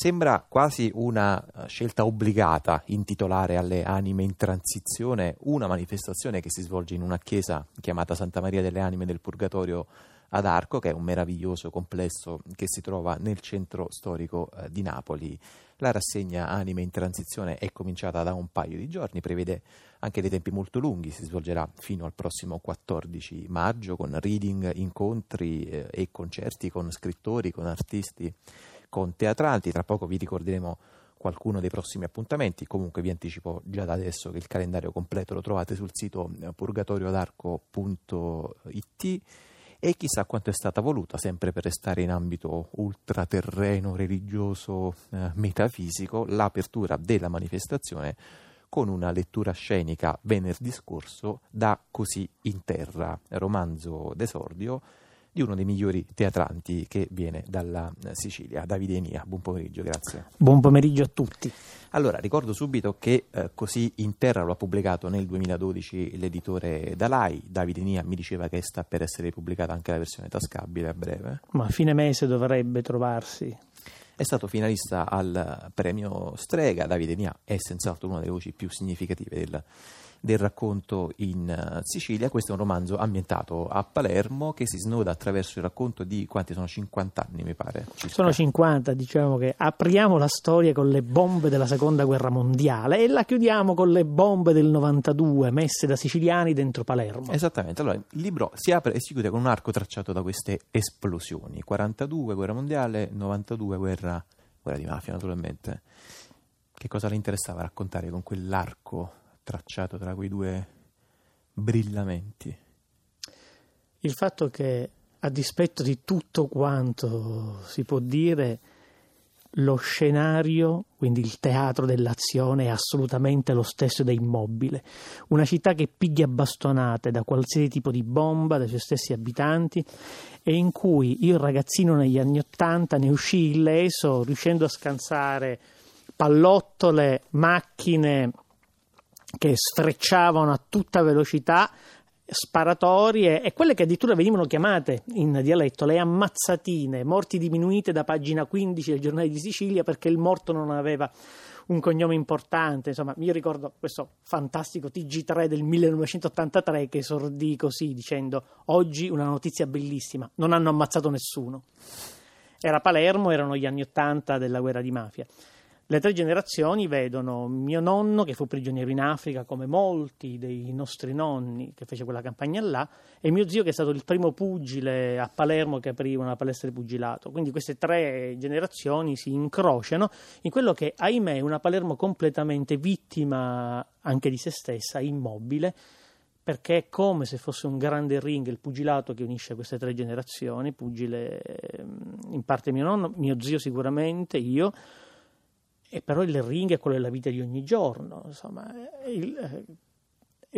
Sembra quasi una eh, scelta obbligata intitolare alle anime in transizione una manifestazione che si svolge in una chiesa chiamata Santa Maria delle Anime del Purgatorio ad Arco, che è un meraviglioso complesso che si trova nel centro storico eh, di Napoli. La rassegna Anime in Transizione è cominciata da un paio di giorni, prevede anche dei tempi molto lunghi, si svolgerà fino al prossimo 14 maggio con reading, incontri eh, e concerti con scrittori, con artisti, con teatranti. Tra poco vi ricorderemo qualcuno dei prossimi appuntamenti. Comunque vi anticipo già da adesso che il calendario completo lo trovate sul sito purgatoriodarco.it e chissà quanto è stata voluta, sempre per restare in ambito ultraterreno, religioso, eh, metafisico, l'apertura della manifestazione con una lettura scenica venerdì scorso da Così in terra, romanzo d'esordio di uno dei migliori teatranti che viene dalla Sicilia, Davide Enia. Buon pomeriggio, grazie. Buon pomeriggio a tutti. Allora, ricordo subito che eh, Così in Terra lo ha pubblicato nel 2012 l'editore Dalai. Davide Nia mi diceva che sta per essere pubblicata anche la versione tascabile a breve. Ma a fine mese dovrebbe trovarsi. È stato finalista al premio Strega. Davide Nia è senz'altro una delle voci più significative del del racconto in eh, Sicilia. Questo è un romanzo ambientato a Palermo che si snoda attraverso il racconto di quanti sono 50 anni, mi pare. Circa. Sono 50, diciamo che apriamo la storia con le bombe della seconda guerra mondiale e la chiudiamo con le bombe del 92 messe da siciliani dentro Palermo. Esattamente, allora il libro si apre e si chiude con un arco tracciato da queste esplosioni. 42 guerra mondiale, 92 guerra, guerra di mafia naturalmente. Che cosa le interessava raccontare con quell'arco tracciato tra quei due brillamenti? Il fatto che, a dispetto di tutto quanto si può dire, lo scenario, quindi il teatro dell'azione, è assolutamente lo stesso da immobile. Una città che piglia bastonate da qualsiasi tipo di bomba, dai suoi stessi abitanti, e in cui io, ragazzino negli anni Ottanta, ne uscii illeso, riuscendo a scansare pallottole, macchine che sfrecciavano a tutta velocità sparatorie e quelle che addirittura venivano chiamate in dialetto le ammazzatine, morti diminuite da pagina 15 del giornale di Sicilia perché il morto non aveva un cognome importante. Insomma, io ricordo questo fantastico TG3 del 1983 che esordì così dicendo oggi una notizia bellissima, non hanno ammazzato nessuno. Era Palermo, erano gli anni 80 della guerra di mafia. Le tre generazioni vedono mio nonno che fu prigioniero in Africa come molti dei nostri nonni che fece quella campagna là e mio zio che è stato il primo pugile a Palermo che aprì una palestra di pugilato. Quindi queste tre generazioni si incrociano in quello che ahimè è una Palermo completamente vittima anche di se stessa, immobile perché è come se fosse un grande ring il pugilato che unisce queste tre generazioni, pugile in parte mio nonno, mio zio sicuramente, io e però il ring è quello della vita di ogni giorno. Insomma, il, eh,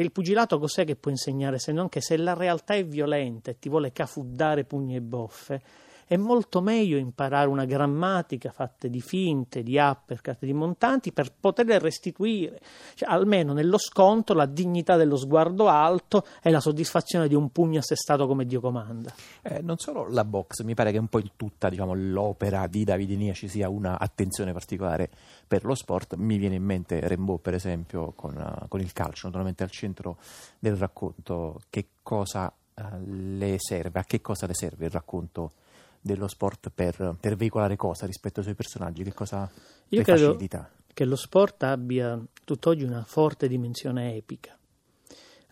il pugilato cos'è che può insegnare se non che se la realtà è violenta e ti vuole cafuddare pugni e boffe, è molto meglio imparare una grammatica fatta di finte, di uppercut, di montanti per poterle restituire, cioè, almeno nello scontro, la dignità dello sguardo alto e la soddisfazione di un pugno assestato come Dio comanda. Eh, non solo la box, mi pare che un po' in tutta diciamo, l'opera di Davide Nia ci sia una attenzione particolare per lo sport. Mi viene in mente Rainbow, per esempio, con, uh, con il calcio, naturalmente al centro del racconto. Che cosa uh, le serve? A che cosa le serve il racconto? Dello sport per, per veicolare cosa rispetto ai suoi personaggi? Che cosa Io credo facilita? che lo sport abbia tutt'oggi una forte dimensione epica.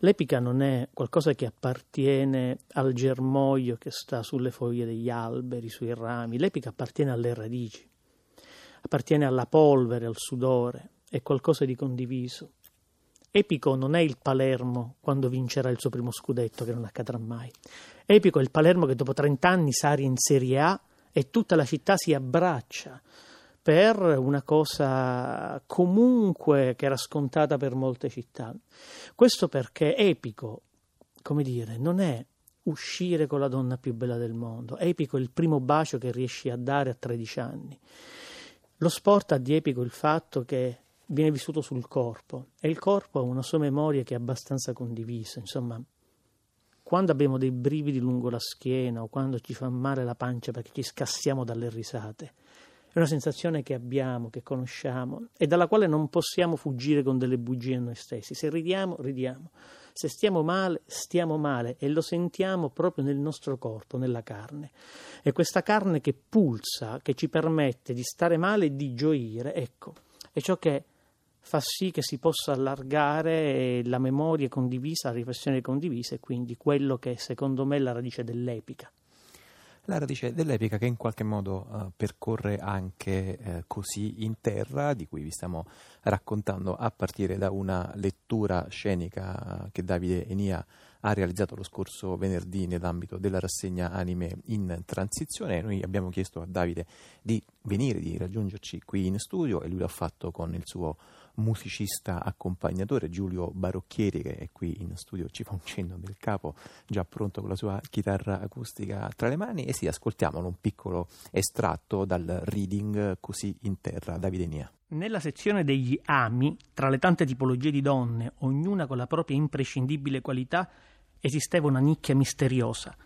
L'epica non è qualcosa che appartiene al germoglio che sta sulle foglie degli alberi, sui rami, l'epica appartiene alle radici, appartiene alla polvere, al sudore, è qualcosa di condiviso. Epico non è il Palermo quando vincerà il suo primo scudetto, che non accadrà mai. Epico è il Palermo che dopo 30 anni sale in Serie A e tutta la città si abbraccia per una cosa comunque che era scontata per molte città. Questo perché epico, come dire, non è uscire con la donna più bella del mondo, epico è il primo bacio che riesci a dare a 13 anni. Lo sport ha di epico il fatto che viene vissuto sul corpo e il corpo ha una sua memoria che è abbastanza condivisa, insomma, quando abbiamo dei brividi lungo la schiena o quando ci fa male la pancia perché ci scassiamo dalle risate, è una sensazione che abbiamo, che conosciamo e dalla quale non possiamo fuggire con delle bugie a noi stessi. Se ridiamo, ridiamo. Se stiamo male, stiamo male e lo sentiamo proprio nel nostro corpo, nella carne. E questa carne che pulsa, che ci permette di stare male e di gioire, ecco, è ciò che fa sì che si possa allargare la memoria condivisa, la riflessione condivisa e quindi quello che secondo me è la radice dell'epica. La radice dell'epica che in qualche modo uh, percorre anche uh, così in terra, di cui vi stiamo raccontando a partire da una lettura scenica che Davide Enia ha realizzato lo scorso venerdì nell'ambito della rassegna Anime in Transizione. Noi abbiamo chiesto a Davide di venire, di raggiungerci qui in studio e lui l'ha fatto con il suo musicista accompagnatore Giulio Barocchieri che è qui in studio, ci fa un cenno del capo, già pronto con la sua chitarra acustica tra le mani e sì, ascoltiamolo un piccolo estratto dal reading Così in terra, Davide Nia. Nella sezione degli ami, tra le tante tipologie di donne, ognuna con la propria imprescindibile qualità, esisteva una nicchia misteriosa.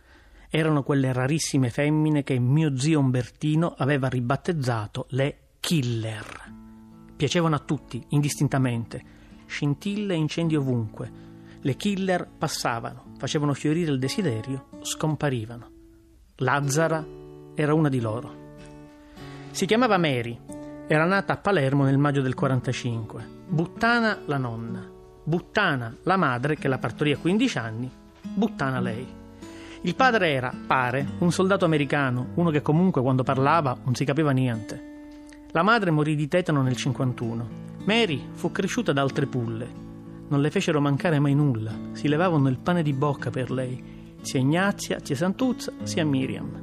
Erano quelle rarissime femmine che mio zio Umbertino aveva ribattezzato le killer. Piacevano a tutti, indistintamente. Scintille e incendi ovunque. Le killer passavano, facevano fiorire il desiderio, scomparivano. Lazzara era una di loro. Si chiamava Mary, era nata a Palermo nel maggio del 45. Buttana la nonna, Buttana la madre che la partorì a 15 anni, Buttana lei. Il padre era, pare, un soldato americano, uno che comunque quando parlava non si capiva niente. La madre morì di tetano nel 51. Mary fu cresciuta da altre pulle. Non le fecero mancare mai nulla, si levavano il pane di bocca per lei, sia Ignazia, sia Santuzza, sia Miriam.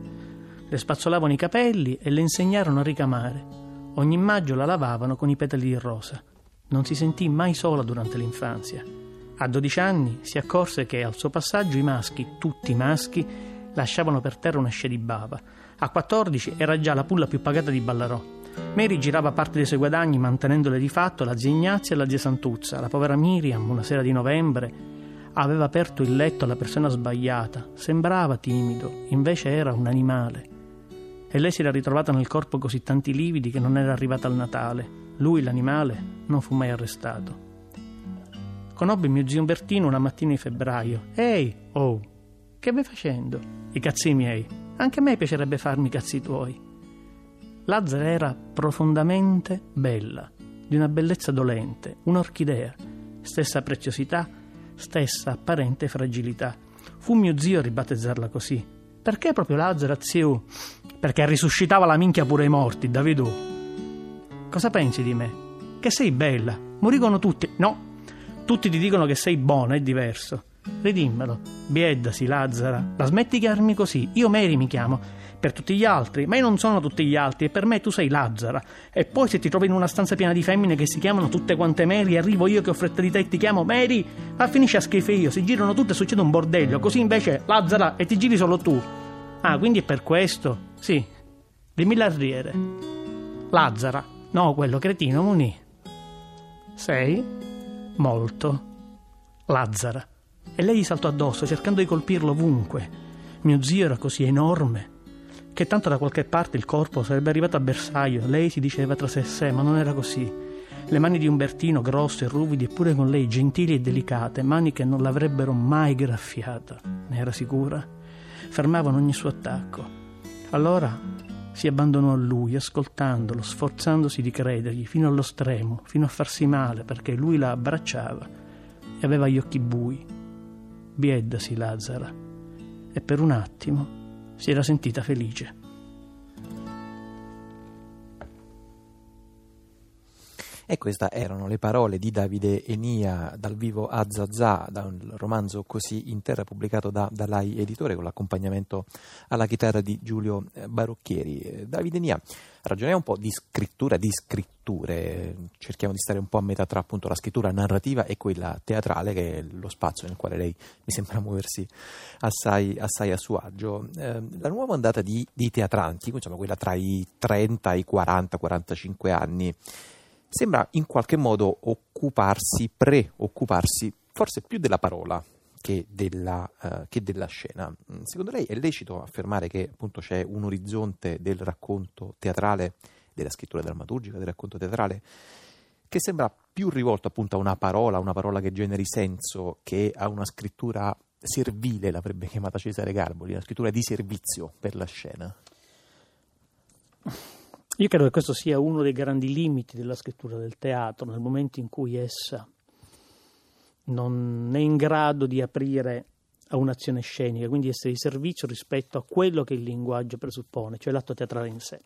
Le spazzolavano i capelli e le insegnarono a ricamare. Ogni maggio la lavavano con i petali di rosa. Non si sentì mai sola durante l'infanzia. A 12 anni si accorse che al suo passaggio i maschi, tutti maschi, lasciavano per terra una scia di bava. A 14 era già la pulla più pagata di Ballarò. Mary girava parte dei suoi guadagni mantenendole di fatto la zia Ignazia e la zia Santuzza. La povera Miriam, una sera di novembre, aveva aperto il letto alla persona sbagliata. Sembrava timido, invece era un animale. E lei si era ritrovata nel corpo così tanti lividi che non era arrivata al Natale. Lui, l'animale, non fu mai arrestato. Conobbe mio zio Umbertino una mattina di febbraio. Ehi, oh, che vai facendo? I cazzi miei. Anche a me piacerebbe farmi i cazzi tuoi. Lazzara era profondamente bella, di una bellezza dolente, un'orchidea, stessa preziosità, stessa apparente fragilità. Fu mio zio a ribattezzarla così. Perché proprio Lazzara, zio? Perché risuscitava la minchia pure ai morti, Davidù. Cosa pensi di me? Che sei bella. Morigono tutti. No, tutti ti dicono che sei buona, è diverso. Ridimmelo. Bieddasi, Lazzara. La smetti di chiamarmi così. Io Mary mi chiamo per tutti gli altri, ma io non sono tutti gli altri e per me tu sei Lazzara. E poi se ti trovi in una stanza piena di femmine che si chiamano tutte quante Mary, arrivo io che ho fretta di te e ti chiamo Mary, ma finisce a schifo io, si girano tutte e succede un bordello, così invece Lazzara e ti giri solo tu. Ah, quindi è per questo? Sì. Dimmi l'arriere. Lazzara. No, quello cretino, Muni. Sei? Molto. Lazzara. E lei gli saltò addosso, cercando di colpirlo ovunque. Mio zio era così enorme che tanto da qualche parte il corpo sarebbe arrivato a bersaglio. Lei si diceva tra sé e sé, ma non era così. Le mani di Umbertino, grosse, ruvide, eppure con lei gentili e delicate, mani che non l'avrebbero mai graffiata, ne era sicura, fermavano ogni suo attacco. Allora si abbandonò a lui, ascoltandolo, sforzandosi di credergli fino allo stremo, fino a farsi male, perché lui la abbracciava e aveva gli occhi bui. Bieddasi Lazzara, e per un attimo si era sentita felice. E queste erano le parole di Davide Enia dal vivo a Zazà, da un romanzo così in terra pubblicato da Dalai Editore con l'accompagnamento alla chitarra di Giulio eh, Barocchieri. Eh, Davide Enia, ragioniamo un po' di scrittura, di scritture, cerchiamo di stare un po' a metà tra appunto la scrittura narrativa e quella teatrale che è lo spazio nel quale lei mi sembra muoversi assai, assai a suo agio. Eh, la nuova ondata di, di teatranti, insomma quella tra i 30 e i 40-45 anni, sembra in qualche modo occuparsi, preoccuparsi forse più della parola che della, uh, che della, scena. Secondo lei è lecito affermare che appunto c'è un orizzonte del racconto teatrale della scrittura drammaturgica, del racconto teatrale, che sembra più rivolto appunto a una parola, una parola che generi senso, che a una scrittura servile, l'avrebbe chiamata Cesare Garboli, una scrittura di servizio per la scena. Io credo che questo sia uno dei grandi limiti della scrittura del teatro, nel momento in cui essa non è in grado di aprire a un'azione scenica, quindi essere di servizio rispetto a quello che il linguaggio presuppone, cioè l'atto teatrale in sé.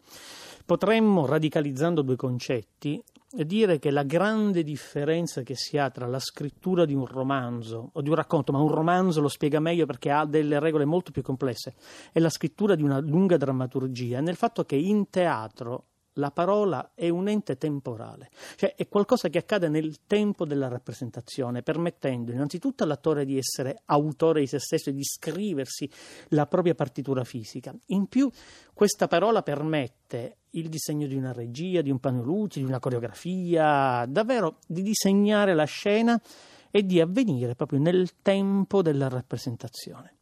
Potremmo, radicalizzando due concetti, dire che la grande differenza che si ha tra la scrittura di un romanzo o di un racconto, ma un romanzo lo spiega meglio perché ha delle regole molto più complesse, e la scrittura di una lunga drammaturgia, nel fatto che in teatro la parola è un ente temporale, cioè è qualcosa che accade nel tempo della rappresentazione, permettendo innanzitutto all'attore di essere autore di se stesso e di scriversi la propria partitura fisica. In più, questa parola permette il disegno di una regia, di un luci, di una coreografia, davvero di disegnare la scena e di avvenire proprio nel tempo della rappresentazione.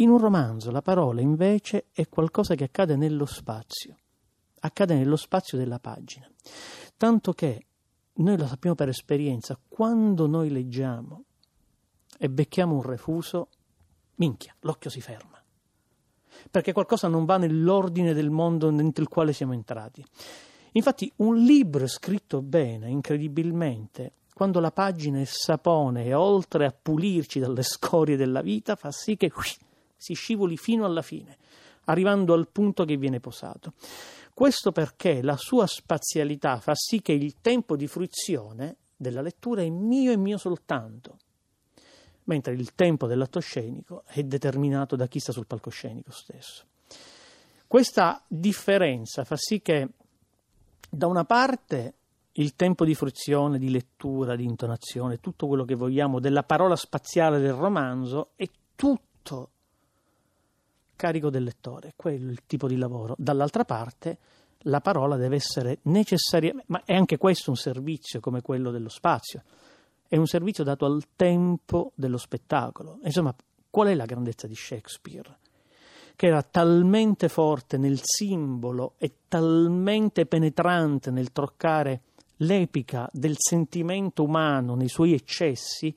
In un romanzo la parola invece è qualcosa che accade nello spazio, accade nello spazio della pagina, tanto che noi lo sappiamo per esperienza, quando noi leggiamo e becchiamo un refuso, minchia, l'occhio si ferma, perché qualcosa non va nell'ordine del mondo dentro il quale siamo entrati. Infatti un libro scritto bene, incredibilmente, quando la pagina è sapone e oltre a pulirci dalle scorie della vita, fa sì che si scivoli fino alla fine, arrivando al punto che viene posato. Questo perché la sua spazialità fa sì che il tempo di fruizione della lettura è mio e mio soltanto, mentre il tempo dell'atto scenico è determinato da chi sta sul palcoscenico stesso. Questa differenza fa sì che da una parte il tempo di fruizione, di lettura, di intonazione, tutto quello che vogliamo della parola spaziale del romanzo è tutto carico del lettore, quello è il tipo di lavoro. Dall'altra parte la parola deve essere necessariamente, ma è anche questo un servizio come quello dello spazio, è un servizio dato al tempo dello spettacolo. Insomma, qual è la grandezza di Shakespeare? Che era talmente forte nel simbolo e talmente penetrante nel troccare l'epica del sentimento umano nei suoi eccessi,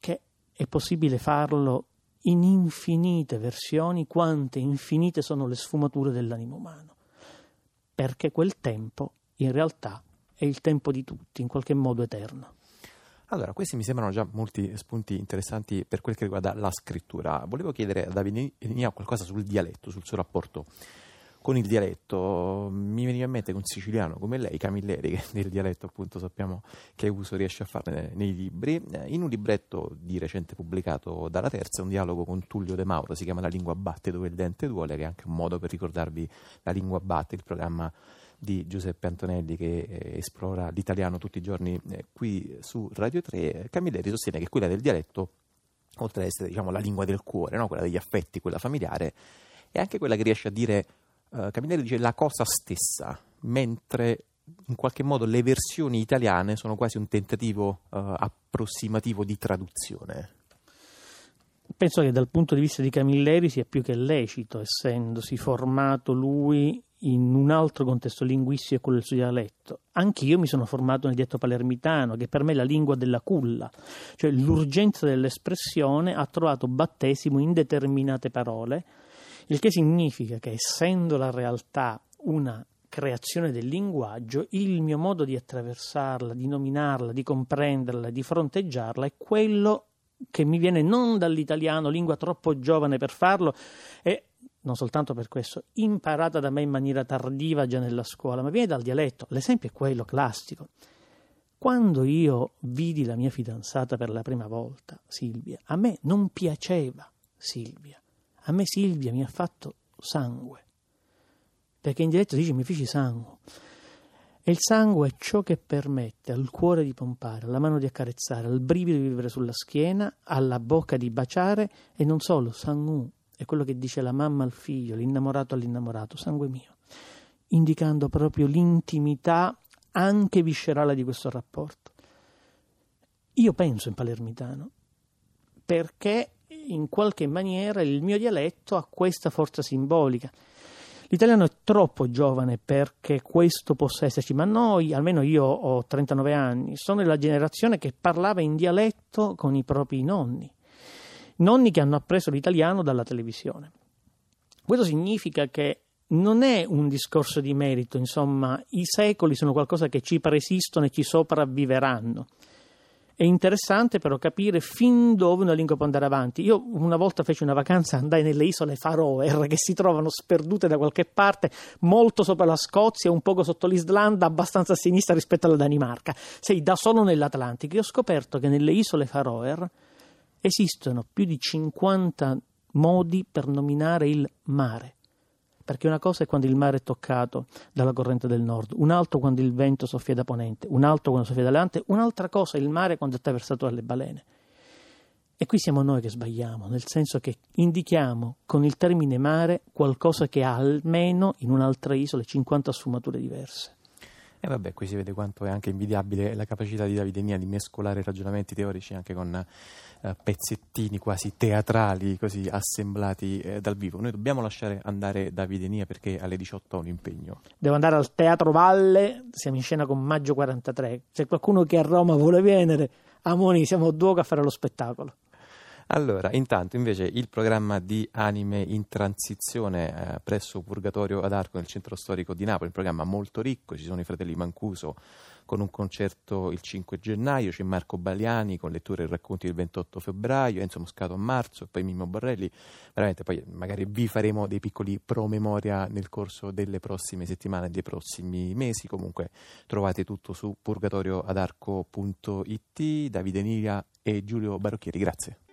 che è possibile farlo in infinite versioni quante infinite sono le sfumature dell'animo umano, perché quel tempo in realtà è il tempo di tutti, in qualche modo eterno. Allora, questi mi sembrano già molti spunti interessanti per quel che riguarda la scrittura. Volevo chiedere a Davide qualcosa sul dialetto, sul suo rapporto con il dialetto. Mi veniva in mente che un siciliano come lei, Camilleri, che del dialetto appunto sappiamo che uso riesce a fare nei libri, eh, in un libretto di recente pubblicato dalla Terza, un dialogo con Tullio De Mauro, si chiama La lingua batte dove il dente duole, che è anche un modo per ricordarvi La lingua batte, il programma di Giuseppe Antonelli che eh, esplora l'italiano tutti i giorni eh, qui su Radio 3, Camilleri sostiene che quella del dialetto, oltre ad essere diciamo, la lingua del cuore, no? quella degli affetti, quella familiare, è anche quella che riesce a dire uh, Camilleri dice la cosa stessa, mentre in qualche modo le versioni italiane sono quasi un tentativo uh, approssimativo di traduzione. Penso che dal punto di vista di Camilleri sia più che lecito, essendosi formato lui in un altro contesto linguistico, quello del suo dialetto. Anch'io mi sono formato nel dialetto palermitano, che per me è la lingua della culla, cioè l'urgenza dell'espressione ha trovato battesimo in determinate parole il che significa che essendo la realtà una creazione del linguaggio, il mio modo di attraversarla, di nominarla, di comprenderla, di fronteggiarla è quello che mi viene non dall'italiano, lingua troppo giovane per farlo, e non soltanto per questo, imparata da me in maniera tardiva già nella scuola, ma viene dal dialetto. L'esempio è quello classico. Quando io vidi la mia fidanzata per la prima volta, Silvia, a me non piaceva Silvia. A me Silvia mi ha fatto sangue, perché in diretto dice mi feci sangue. E il sangue è ciò che permette al cuore di pompare, alla mano di accarezzare, al brivido di vivere sulla schiena, alla bocca di baciare e non solo, sangue è quello che dice la mamma al figlio, l'innamorato all'innamorato, sangue mio, indicando proprio l'intimità anche viscerale di questo rapporto. Io penso in palermitano perché in qualche maniera il mio dialetto ha questa forza simbolica. L'italiano è troppo giovane perché questo possa esserci, ma noi, almeno io ho 39 anni, sono della generazione che parlava in dialetto con i propri nonni, nonni che hanno appreso l'italiano dalla televisione. Questo significa che non è un discorso di merito, insomma, i secoli sono qualcosa che ci preesistono e ci sopravviveranno. È interessante però capire fin dove una lingua può andare avanti. Io una volta feci una vacanza, andai nelle isole Faroe, che si trovano sperdute da qualche parte, molto sopra la Scozia, un poco sotto l'Islanda, abbastanza a sinistra rispetto alla Danimarca. Sei da solo nell'Atlantico. Io ho scoperto che nelle isole Faroe esistono più di 50 modi per nominare il mare perché una cosa è quando il mare è toccato dalla corrente del nord, un altro quando il vento soffia da ponente, un altro quando soffia da levante, un'altra cosa è il mare quando è attraversato dalle balene. E qui siamo noi che sbagliamo, nel senso che indichiamo con il termine mare qualcosa che ha almeno in un'altra isola 50 sfumature diverse. E vabbè, qui si vede quanto è anche invidiabile la capacità di Davide Nia di mescolare ragionamenti teorici anche con eh, pezzettini quasi teatrali, così assemblati eh, dal vivo. Noi dobbiamo lasciare andare Davide Nia perché alle 18 ho un impegno. Devo andare al Teatro Valle, siamo in scena con Maggio 43. Se qualcuno che a Roma vuole venire, Amoni, siamo due a fare lo spettacolo. Allora, intanto invece il programma di Anime in transizione eh, presso Purgatorio ad Arco nel centro storico di Napoli, un programma molto ricco, ci sono i fratelli Mancuso con un concerto il 5 gennaio, c'è Marco Baliani con letture e racconti il 28 febbraio, Enzo Moscato a marzo, poi Mimmo Borrelli, veramente poi magari vi faremo dei piccoli promemoria nel corso delle prossime settimane, dei prossimi mesi, comunque trovate tutto su purgatorioadarco.it, Davide Niria e Giulio Barocchieri, grazie.